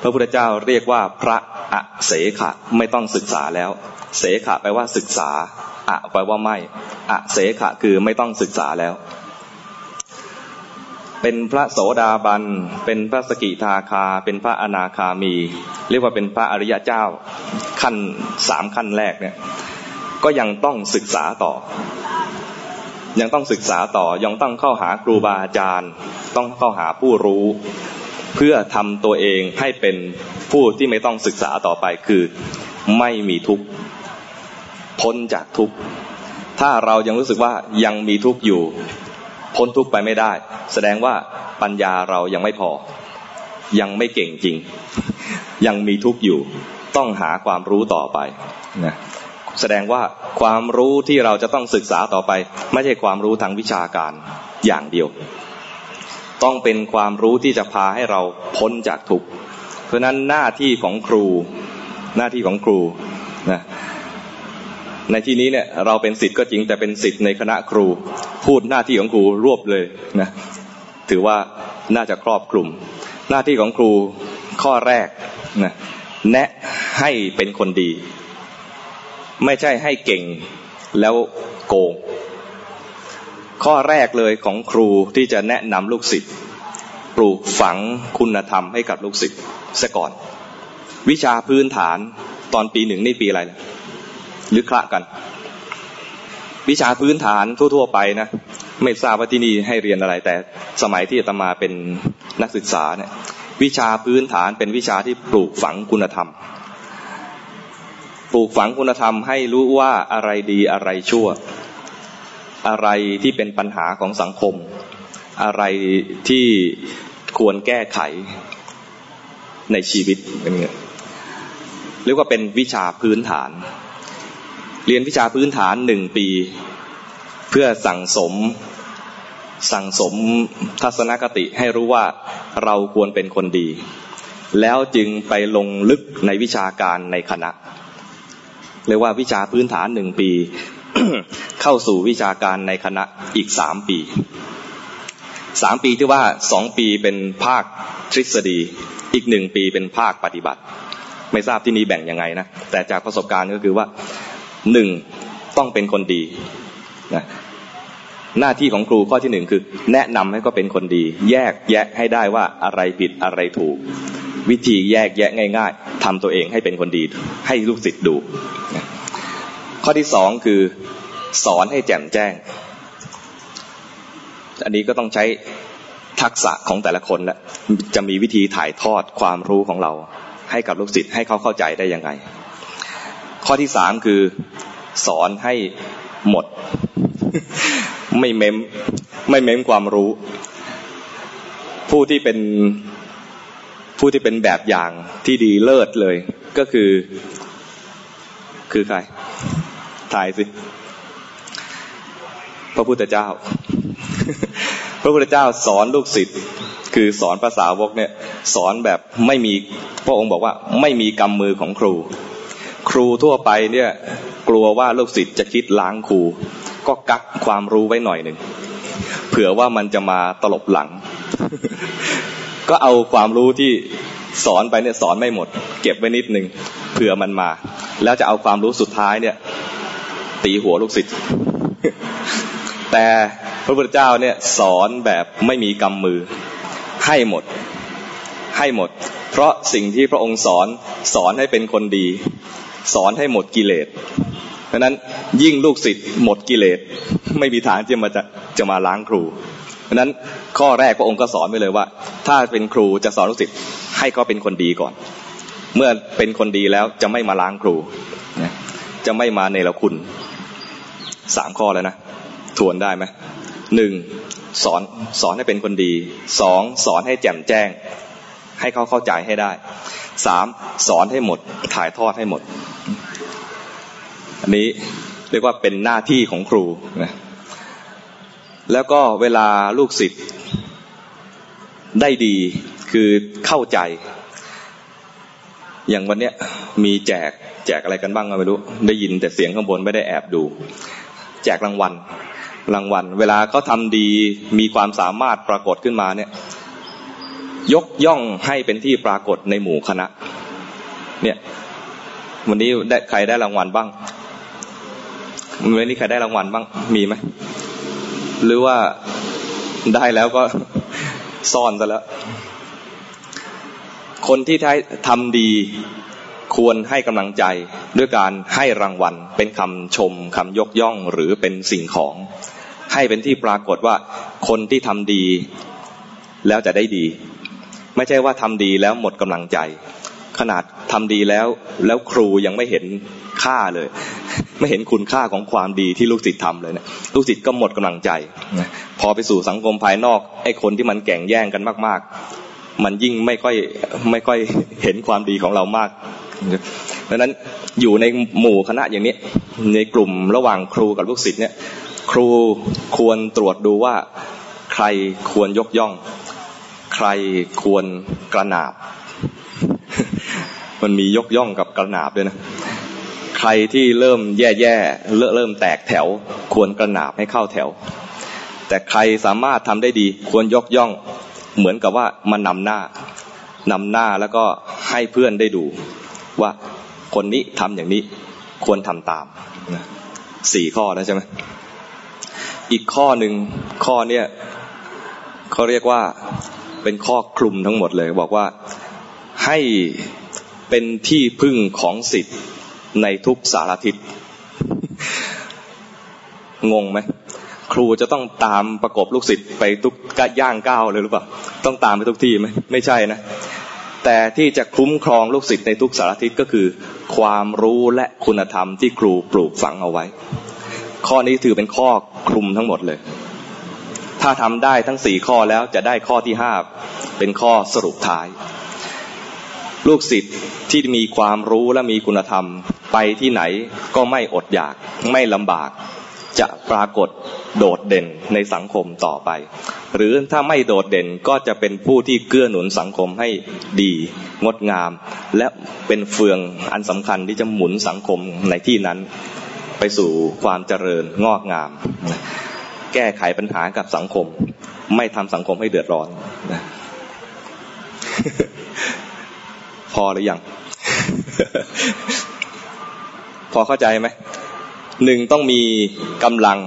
พระพุทธเจ้าเรียกว่าพระอเสขะไม่ต้องศึกษาแล้ว เสขะแปลว่าศึกษาอะแปลว่าไม่อเสขะคือไม่ต้องศึกษาแล้ว เป็นพระโสดาบัน เป็นพระสกิทาคา เป็นพระอนาคามี เรียกว่าเป็นพระอริยเจ้าขั้นสามขั้นแรกเนี่ย ก็ยังต้องศึกษาต่อ ยังต้องศึกษาต่อ ยังต้องเข้าหาครูบาอาจารย์ ต้องเข้าหาผู้รู้ เพื่อทำตัวเองให้เป็นผู้ที่ไม่ต้องศึกษาต่อไปคือไม่มีทุกข์พ้นจากทุกข์ถ้าเรายังรู้สึกว่ายังมีทุกข์อยู่ พ้นทุกข์ไปไม่ได้ แสดงว่าปัญญาเรายังไม่พอ ยังไม่เก่งจริง ยังมีทุกข์อยู่ ต้องหาความรู้ต่อไปนะแสดงว่าความรู้ที่เราจะต้องศึกษาต่อไป ไม่ใช่ความรู้ทางวิชาการอย่างเดียว ต้องเป็นความรู้ที่จะพาให้เราพ้นจากทุกข์เพราะนั้นหน้าที่ของครู หน้าที่ของครู ในที่นี้เนี่ยเราเป็นสิทธิ์ก็จริงแต่เป็นสิทธิ์ในคณะครู พูดหน้าที่ของครูรวบเลยนะถือว่าน่าจะครอบคลุม หน้าที่ของครูข้อแรกนะแนะให้เป็นคนดี ไม่ใช่ให้เก่งแล้วโกง ข้อแรกเลยของครูที่จะแนะนำลูกศิษย์ปลูกฝังคุณธรรมให้กับลูกศิษย์ซะก่อน วิชาพื้นฐานตอนปีหนึ่งนี่ปีอะไรนะ หรือคละกัน วิชาพื้นฐานทั่ว ๆ ไปนะไม่ทราบว่าที่นี่ให้เรียนอะไร แต่สมัยที่อาตมาเป็นนักศึกษาเนี่ยวิชาพื้นฐานเป็นวิชาที่ปลูกฝังคุณธรรม ปลูกฝังคุณธรรมให้รู้ว่าอะไรดีอะไรชั่ว อะไรที่เป็นปัญหาของสังคม อะไรที่ควรแก้ไขในชีวิตเป็นไงเรียกว่าเป็นวิชาพื้นฐาน เรียนวิชาพื้นฐานหนึ่งปี เพื่อสั่งสม สั่งสมทัศนคติให้รู้ว่าเราควรเป็นคนดี แล้วจึงไปลงลึกในวิชาการในคณะ เรียกว่าวิชาพื้นฐานหนึ่งปี เข้าสู่วิชาการในคณะอีกสามปีสามปีที่ว่าสองปีเป็นภาคทฤษฎี อีกหนึ่งปีเป็นภาคปฏิบัติ ไม่ทราบที่นี่แบ่งยังไงนะ แต่จากประสบการณ์ก็คือว่า หนึ่งต้องเป็นคนดีนะหน้าที่ของครูข้อที่หนึ่งคือ แนะนำให้ก็เป็นคนดี แยกแยะให้ได้ว่าอะไรผิดอะไรถูก วิธีแยกแยะง่าย ๆทำตัวเองให้เป็นคนดี ให้ลูกศิษย์ดู ข้อที่สองคือสอนให้แจ่มแจ้ง อันนี้ก็ต้องใช้ทักษะของแต่ละคนแล้วจะมีวิธีถ่ายทอดความรู้ของเรา ให้กับลูกศิษย์ให้เขาเข้าใจได้ยังไง ข้อที่สามคือสอนให้หมด ไม่เม้ม ไม่เม้มความรู้ ผู้ที่เป็นผู้ที่เป็นแบบอย่างที่ดีเลิศเลย ก็คือ คือใครถ่ายสิ พระพุทธเจ้า พระพุทธเจ้าสอนลูกศิษย์คือสอนภาษาวกเนี่ย สอนแบบไม่มีพระองค์บอกว่า ไม่มีกำมือของครู รูทั่วไปเนี่ยกลัวว่าลูกศิษย์จะคิดล้างครู ก็กักความรู้ไว้หน่อยหนึ่งเผื่อว่ามันจะมาตลบหลัง ก็เอาความรู้ที่สอนไปเนี่ยสอนไม่หมด เก็บไว้นิดหนึ่งเผื่อมันมา แล้วจะเอาความรู้สุดท้ายเนี่ย ตีหัวลูกศิษย์แต่พระพุทธเจ้าเนี่ยสอนแบบไม่มีกำมือ ให้หมด ให้หมด เพราะสิ่งที่พระองค์สอนสอนให้เป็นคนดี สอนให้หมดกิเลสเพราะนั้นยิ่งลูกศิษย์หมดกิเลสไม่มีทางที่มาจะจะมาล้างครูเพราะนั้นข้อแรกพระองค์ก็สอนไปเลยว่า ถ้าเป็นครูจะสอนลูกศิษย์ให้เขาเป็นคนดีก่อน เมื่อเป็นคนดีแล้วจะไม่มาล้างครูจะไม่มาในละคุณสามข้อแล้วนะทวนได้ไหมหนึ่งสอนสอนให้เป็นคนดีสองสอนให้แจ่มแจ้ง ให้เขาเข้าใจให้ได้สามสอนให้หมด ถ่ายทอดให้หมด อันนี้เรียกว่าเป็นหน้าที่ของครูนะแล้วก็เวลาลูกศิษย์ได้ดีคือเข้าใจ อย่างวันเนี้ยมีแจกแจกอะไรกันบ้างไม่รู้ ได้ยินแต่เสียงข้างบนไม่ได้แอบดู แจกรางวัลรางวัล เวลาเขาทำดีมีความสามารถปรากฏขึ้นมาเนี่ย ยกย่องให้เป็นที่ปรากฏในหมู่คณะ เนี่ย วันนี้ได้ใครได้รางวัลบ้างวันนี้ใครได้รางวัลบ้างมีไหมหรือว่าได้แล้วก็ซ่อนซะแล้ว คนที่ทำดีควรให้กำลังใจด้วยการให้รางวัล เป็นคำชมคำยกย่องหรือเป็นสิ่งของ ให้เป็นที่ปรากฏว่าคนที่ทำดีแล้วจะได้ดี ไม่ใช่ว่าทำดีแล้วหมดกำลังใจ ขนาดทำดีแล้ว แล้วครูยังไม่เห็นค่าเลย ไม่เห็นคุณค่าของความดีที่ลูกศิษย์ทำเลยเนะลูกศิษย์ก็หมดกำลังใจ พอไปสู่สังคมภายนอกไอ้คนที่มันแก่งแย่งกันมาก ๆ มันยิ่งไม่ค่อยไม่ค่อยเห็นความดีของเรามากดังนั้นอยู่ในหมู่คณะอย่างนี้ในกลุ่มระหว่างครูกับลูกศิษย์เนี่ย ครูควรตรวจดูว่าใครควรยกย่อง ใครควรกระนาบ มันมียกย่องกับกระนาบด้วยนะ ใครที่เริ่มแย่ๆเริ่มแตกแถว ควรกระนาบให้เข้าแถว แต่ใครสามารถทำได้ดี ควรยกย่อง เหมือนกับว่ามันนำหน้านำหน้าแล้วก็ให้เพื่อนได้ดู ว่าคนนี้ทำอย่างนี้ควรทำตามสี่ข้อแล้วใช่ไหมอีกข้อหนึ่งข้อเนี้ยเขาเรียกว่า เป็นข้อคลุมทั้งหมดเลย บอกว่าให้เป็นที่พึ่งของสิทธิ์ในทุกสารทิศงงไหมครูจะต้องตามประกบลูกศิษย์ไปทุกย่างก้าวเลยหรือเปล่าต้องตามไปทุกที่ไหมไม่ใช่นะ แต่ที่จะคุ้มครองลูกศิษย์ในทุกสารทิศก็คือ ความรู้และคุณธรรมที่ครูปลูกฝังเอาไว้ ข้อนี้ถือเป็นข้อคลุมทั้งหมดเลย ถ้าทำได้ทั้งสี่ข้อแล้วจะได้ข้อที่ห้าเป็นข้อสรุปท้าย ลูกศิษย์ที่มีความรู้และมีคุณธรรมไปที่ไหนก็ไม่อดอยากไม่ลำบากจะปรากฏโดดเด่นในสังคมต่อไป หรือถ้าไม่โดดเด่นก็จะเป็นผู้ที่เกื้อหนุนสังคมให้ดีงดงาม และเป็นเฟืองอันสำคัญที่จะหมุนสังคมในที่นั้น ไปสู่ความเจริญงอกงาม แก้ไขปัญหากับสังคม ไม่ทำสังคมให้เดือดร้อนพอหรือยัง พอเข้าใจไหมหนึ่งต้องมีกำลัง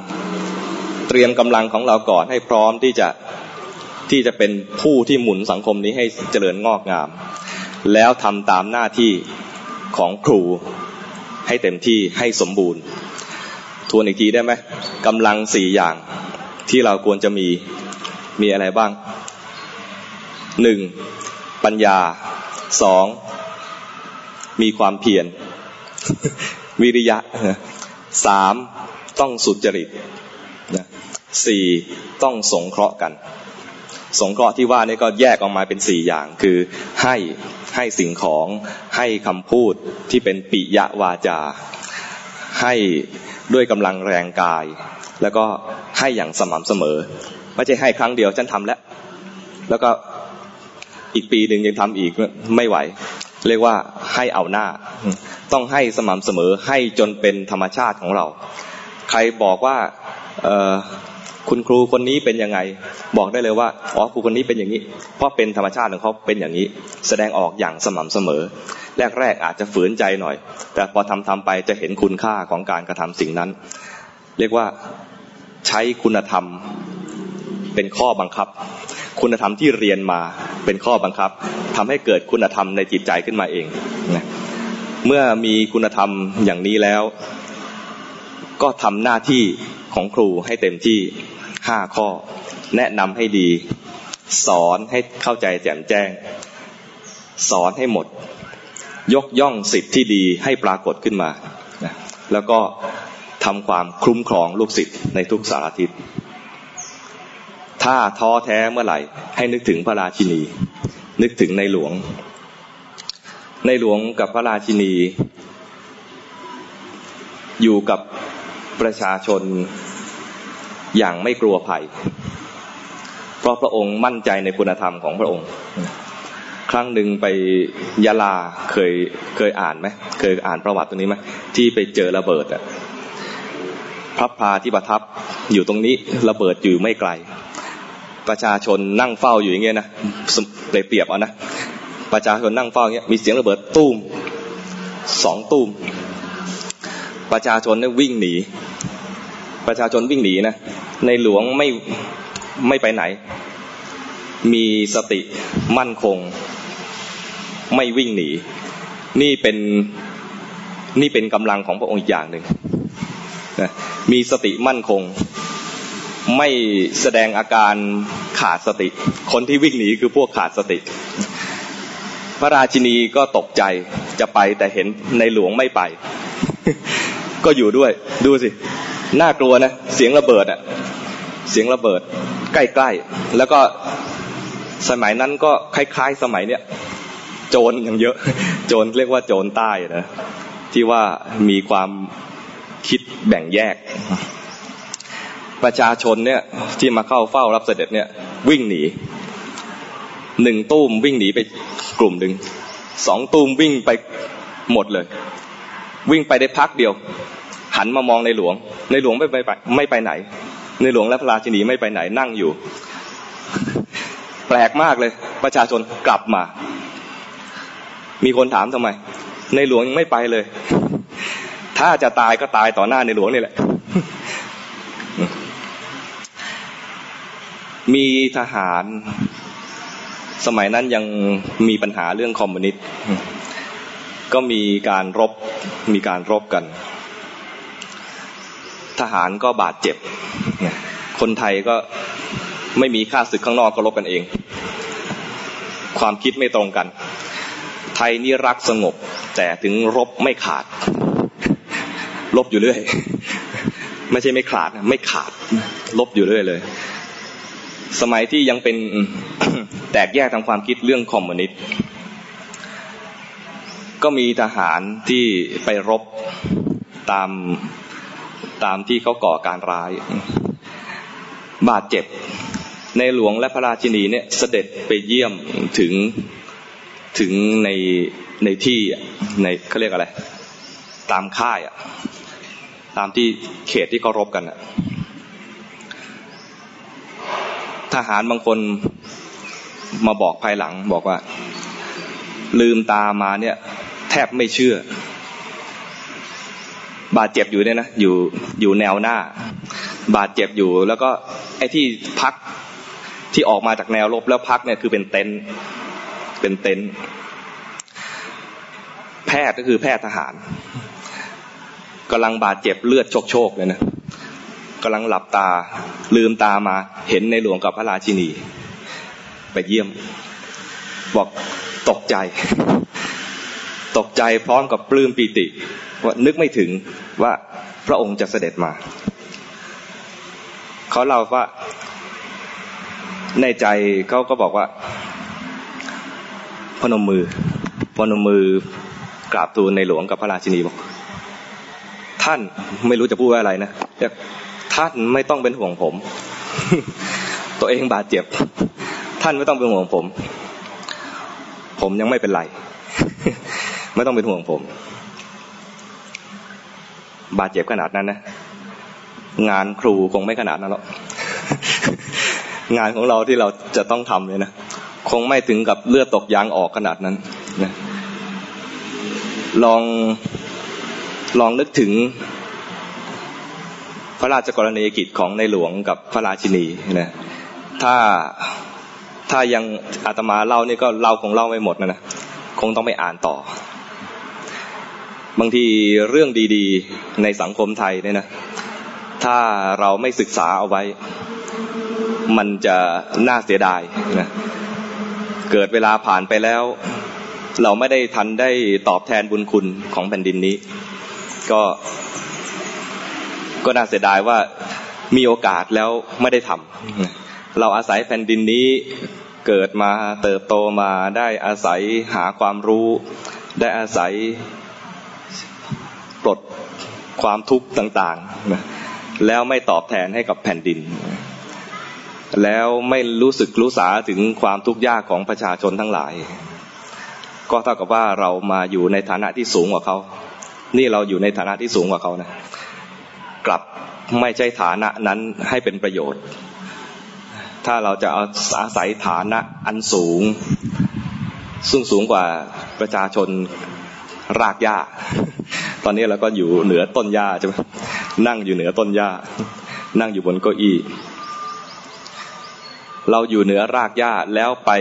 เตรียมกำลังของเราก่อนให้พร้อมที่จะที่จะเป็นผู้ที่หมุนสังคมนี้ให้เจริญงอกงาม แล้วทำตามหน้าที่ของครูให้เต็มที่ให้สมบูรณ์ ทวนอีกทีได้ไหมกำลังสี่อย่างที่เราควรจะมีมีอะไรบ้างหนึ่งปัญญาสองมีความเพียรวิริยะสามต้องสุจริตนะสี่ต้องสงเคราะห์กัน สงเคราะห์ที่ว่านี่ก็แยกออกมาเป็นสี่อย่าง คือให้ให้สิ่งของให้คำพูดที่เป็นปิยะวาจา ให้ ด้วยกำลังแรงกาย แล้วก็ให้อย่างสม่ำเสมอ ไม่ใช่ให้ครั้งเดียวฉันทำแล้ว แล้วก็อีกปีหนึ่งยังทำอีกไม่ไหว เรียกว่าให้เอาหน้า ต้องให้สม่ำเสมอให้จนเป็นธรรมชาติของเรา ใครบอกว่าคุณครูคนนี้เป็นยังไง บอกได้เลยว่าอ๋อครูคนนี้เป็นอย่างนี้ เพราะเป็นธรรมชาติของเขาเป็นอย่างนี้ แสดงออกอย่างสม่ำเสมอ แรกๆอาจจะฝืนใจหน่อย แต่พอทำทำไปจะเห็นคุณค่าของการกระทำสิ่งนั้น เรียกว่าใช้คุณธรรมเป็นข้อบังคับ คุณธรรมที่เรียนมาเป็นข้อบังคับทำให้เกิดคุณธรรมในจิตใจขึ้นมาเองนะเมื่อมีคุณธรรมอย่างนี้แล้ว ก็ทำหน้าที่ของครูให้เต็มที่ห้าข้อ แนะนำให้ดี สอนให้เข้าใจแจ่มแจ้ง สอนให้หมด ยกย่องสิทธิ์ที่ดีให้ปรากฏขึ้นมา แล้วก็ทำความคุ้มครองลูกศิษย์ในทุกสารทิศ ถ้าท้อแท้เมื่อไหร่ ให้นึกถึงพระราชินี นึกถึงในหลวง ในหลวงกับพระราชินี อยู่กับประชาชนอย่างไม่กลัวภัย เพราะพระองค์มั่นใจในคุณธรรมของพระองค์ ครั้งหนึ่งไปยาลาเคยเคยอ่านไหมเคยอ่านประวัติตรงนี้ไหมที่ไปเจอระเบิดอะพระพาที่ประทับอยู่ตรงนี้ระเบิดอยู่ไม่ไกล ประชาชนนั่งเฝ้าอยู่อย่างเงี้ยนะเปรียบเอานะประชาชนนั่งเฝ้าเงี้ยมีเสียงระเบิดตุ้มสองตุ้มประชาชนเนี่ยวิ่งหนี ประชาชนวิ่งหนีนะในหลวงไม่ไม่ไปไหน มีสติมั่นคง ไม่วิ่งหนี นี่เป็นนี่เป็นกำลังของพระองค์อีกอย่างหนึ่งนะมีสติมั่นคง ไม่แสดงอาการขาดสติ คนที่วิ่งหนีคือพวกขาดสติ พระราชินีก็ตกใจจะไปแต่เห็นในหลวงไม่ไป ก็อยู่ด้วยดูสิ น่ากลัวนะเสียงระเบิดอะเสียงระเบิด ใกล้ๆแล้วก็สมัยนั้นก็คล้าย ๆ สมัยเนี้ย โจรยังเยอะ โจรเรียกว่าโจรใต้นะที่ว่ามีความคิดแบ่งแยก ประชาชนเนี่ยที่มาเข้าเฝ้ารับเสด็จเนี่ย วิ่งหนีหนึ่งตุ้มวิ่งหนีไปกลุ่มหนึ่งสองตุ้มวิ่งไปหมดเลย วิ่งไปได้พักเดียว หันมามองในหลวง ในหลวงไม่ไปไม่ไปไหน ในหลวงและพระราชินีไม่ไปไหนนั่งอยู่ แปลกมากเลย ประชาชนกลับมา มีคนถามทำไม ในหลวงยังไม่ไปเลย ถ้าจะตายก็ตายต่อหน้าในหลวงนี่แหละ มีทหารสมัยนั้นยังมีปัญหาเรื่องคอมมิวนิสต์ก็มีการรบมีการรบกัน ทหารก็บาดเจ็บ คนไทยก็ไม่มีค่าศึกข้างนอกก็รบกันเอง ความคิดไม่ตรงกันไทยนี่รักสงบ แต่ถึงรบไม่ขาด ลบอยู่เรื่อย ไม่ใช่ไม่ขาดไม่ขาด ลบอยู่เรื่อยเลย สมัยที่ยังเป็นแตกแยกทางความคิดเรื่องคอมมิวนิสต์ก็มีทหารที่ไปรบตามตามที่เขาก่อการร้าย บาดเจ็บ ในหลวงและพระราชินีเนี่ยเสด็จไปเยี่ยมถึง ถึงในในที่ในเขาเรียกอะไร ตามค่ายอะตามที่เขตที่เขารบกันอะทหารบางคนมาบอกภายหลังบอกว่า ลืมตามาเนี่ย แทบไม่เชื่อ บาดเจ็บอยู่เนี่ยนะอยู่อยู่แนวหน้า บาดเจ็บอยู่ แล้วก็ไอ้ที่พักที่ออกมาจากแนวรบแล้วพักเนี่ยคือเป็นเต็นท์ เป็นเต็นท์แพทย์ก็คือแพทย์ทหารกำลังบาดเจ็บเลือดโชกโชกเลยนะกำลังหลับตาลืมตามาเห็นในหลวงกับพระราชินี ไปเยี่ยม บอกตกใจ ตกใจพร้อมกับปลื้มปีติว่านึกไม่ถึงว่าพระองค์จะเสด็จมาเขาเล่าว่าในใจเขาก็บอกว่า พนมมือ พนมมือกราบทูลในหลวงกับพระราชินีบอกท่านไม่รู้จะพูดว่าอะไรนะท่านไม่ต้องเป็นห่วงผม ตัวเองบาดเจ็บ ท่านไม่ต้องเป็นห่วงผม ผมยังไม่เป็นไร ไม่ต้องเป็นห่วงผม บาดเจ็บขนาดนั้นนะงานครูคงไม่ขนาดนั้นหรอกงานของเราที่เราจะต้องทำเลยนะ คงไม่ถึงกับเลือดตกยางออกขนาดนั้นนะลองลองนึกถึงพระราชกรณียกิจของในหลวงกับพระราชินีนะถ้าถ้ายังอาตมาเล่านี่ก็เล่าคงเล่าไม่หมดนะนะคงต้องไปอ่านต่อ บางทีเรื่องดีๆในสังคมไทยเนี่ยนะถ้าเราไม่ศึกษาเอาไว้ มันจะน่าเสียดายนะ เกิดเวลาผ่านไปแล้ว เราไม่ได้ทันได้ตอบแทนบุญคุณของแผ่นดินนี้ ก็ก็น่าเสียดายว่ามีโอกาสแล้วไม่ได้ทำเราอาศัยแผ่นดินนี้เกิดมาเติบโตมาได้อาศัยหาความรู้ ได้อาศัยปลดความทุกข์ต่างๆ แล้วไม่ตอบแทนให้กับแผ่นดิน แล้วไม่รู้สึกรู้สาถึงความทุกข์ยากของประชาชนทั้งหลาย ก็เท่ากับว่าเรามาอยู่ในฐานะที่สูงกว่าเขา นี่เราอยู่ในฐานะที่สูงกว่าเขานะ กลับไม่ใช่ฐานะนั้นให้เป็นประโยชน์ ถ้าเราจะเอาอาศัยฐานะอันสูง ซึ่งสูงกว่าประชาชนรากหญ้า ตอนนี้เราก็อยู่เหนือต้นหญ้าใช่ไหมนั่งอยู่เหนือต้นหญ้า นั่งอยู่บนเก้าอี้ เราอยู่เหนือรากหญ้าแล้วไป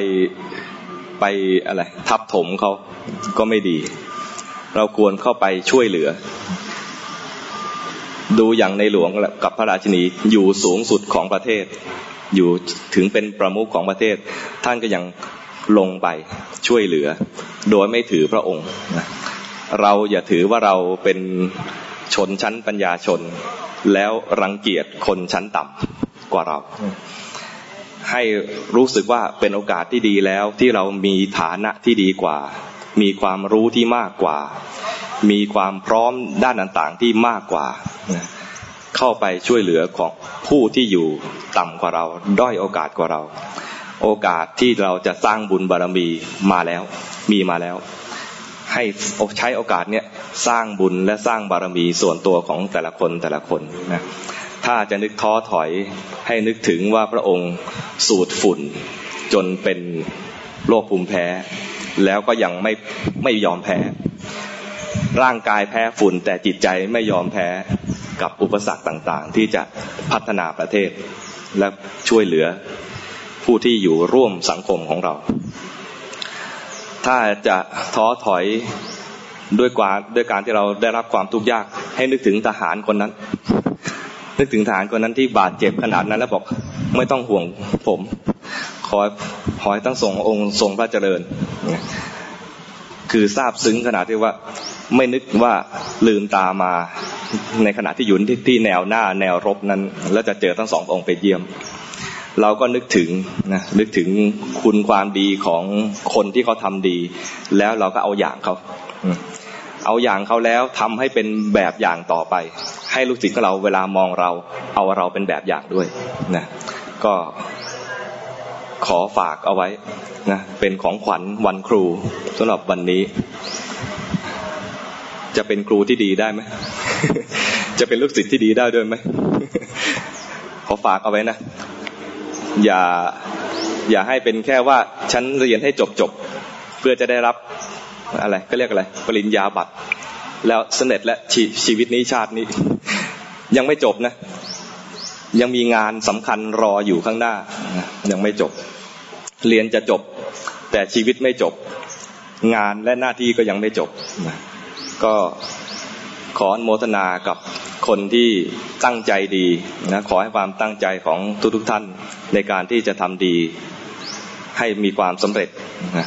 ไปอะไรทับถมเขาก็ไม่ดี เราควรเข้าไปช่วยเหลือ ดูอย่างในหลวงกับพระราชินีอยู่สูงสุดของประเทศ อยู่ถึงเป็นประมุขของประเทศ ท่านก็ยังลงไปช่วยเหลือ โดยไม่ถือพระองค์ เราอย่าถือว่าเราเป็นชนชั้นปัญญาชน แล้วรังเกียจคนชั้นต่ำกว่าเรา ให้รู้สึกว่าเป็นโอกาสที่ดีแล้วที่เรามีฐานะที่ดีกว่า มีความรู้ที่มากกว่า มีความพร้อมด้านต่างๆที่มากกว่า เข้าไปช่วยเหลือของผู้ที่อยู่ต่ำกว่าเรา ด้อยโอกาสกว่าเรา โอกาสที่เราจะสร้างบุญบารมีมาแล้ว มีมาแล้ว ให้ใช้โอกาสเนี้ยสร้างบุญและสร้างบารมีส่วนตัวของแต่ละคนแต่ละคนนะ ถ้าจะนึกท้อถอยให้นึกถึงว่าพระองค์สูดฝุ่น จนเป็นโรคภูมิแพ้ แล้วก็ยังไม่ไม่ยอมแพ้ ร่างกายแพ้ฝุ่นแต่จิตใจไม่ยอมแพ้กับอุปสรรคต่างๆ ที่จะพัฒนาประเทศ และช่วยเหลือผู้ที่อยู่ร่วมสังคมของเรา ถ้าจะท้อถอยด้วยกว่าด้วยการที่เราได้รับความทุกข์ยากให้นึกถึงทหารคนนั้น นึกถึงทหารคนนั้นที่บาดเจ็บขนาดนั้นแล้วบอกไม่ต้องห่วงผม ขอขอให้ตั้งทรงองค์ทรงพระเจริญ คือทราบซึ้งขนาดที่ว่าไม่นึกว่าลืมตามาในขณะที่อยู่ที่ที่แนวหน้าแนวรบนั้น แล้วจะเจอทั้งสององค์ไปเยี่ยม เราก็นึกถึงนะนึกถึงคุณความดีของคนที่เขาทำดี แล้วเราก็เอาอย่างเขาเอาอย่างเขาแล้วทำให้เป็นแบบอย่างต่อไป ให้ลูกศิษย์ของเราเวลามองเราเอาเราเป็นแบบอย่างด้วยนะก็ขอฝากเอาไว้นะเป็นของขวัญวันครูสำหรับวันนี้ จะเป็นครูที่ดีได้ไหมจะเป็นลูกศิษย์ที่ดีได้ด้วยไหมขอฝากเอาไว้นะอย่าอย่าให้เป็นแค่ว่าฉันเรียนให้จบจบเพื่อจะได้รับอะไรก็เรียกอะไร ปริญญาบัตร แล้วสเร็จและชชีวิตนี้ชาตินี้ ยังไม่จบนะ ยังมีงานสำคัญรออยู่ข้างหน้า ยังไม่จบ เรียนจะจบ แต่ชีวิตไม่จบ งานและหน้าที่ก็ยังไม่จบ ก็ขออนุโมทนากับคนที่ตั้งใจดีนะขอให้ความตั้งใจของทุกทุกท่านในการที่จะทำดีให้มีความสำเร็จนะ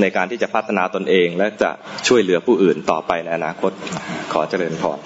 ในการที่จะพัฒนาตนเองและจะช่วยเหลือผู้อื่นต่อไปในอนาคตขอเจริญพร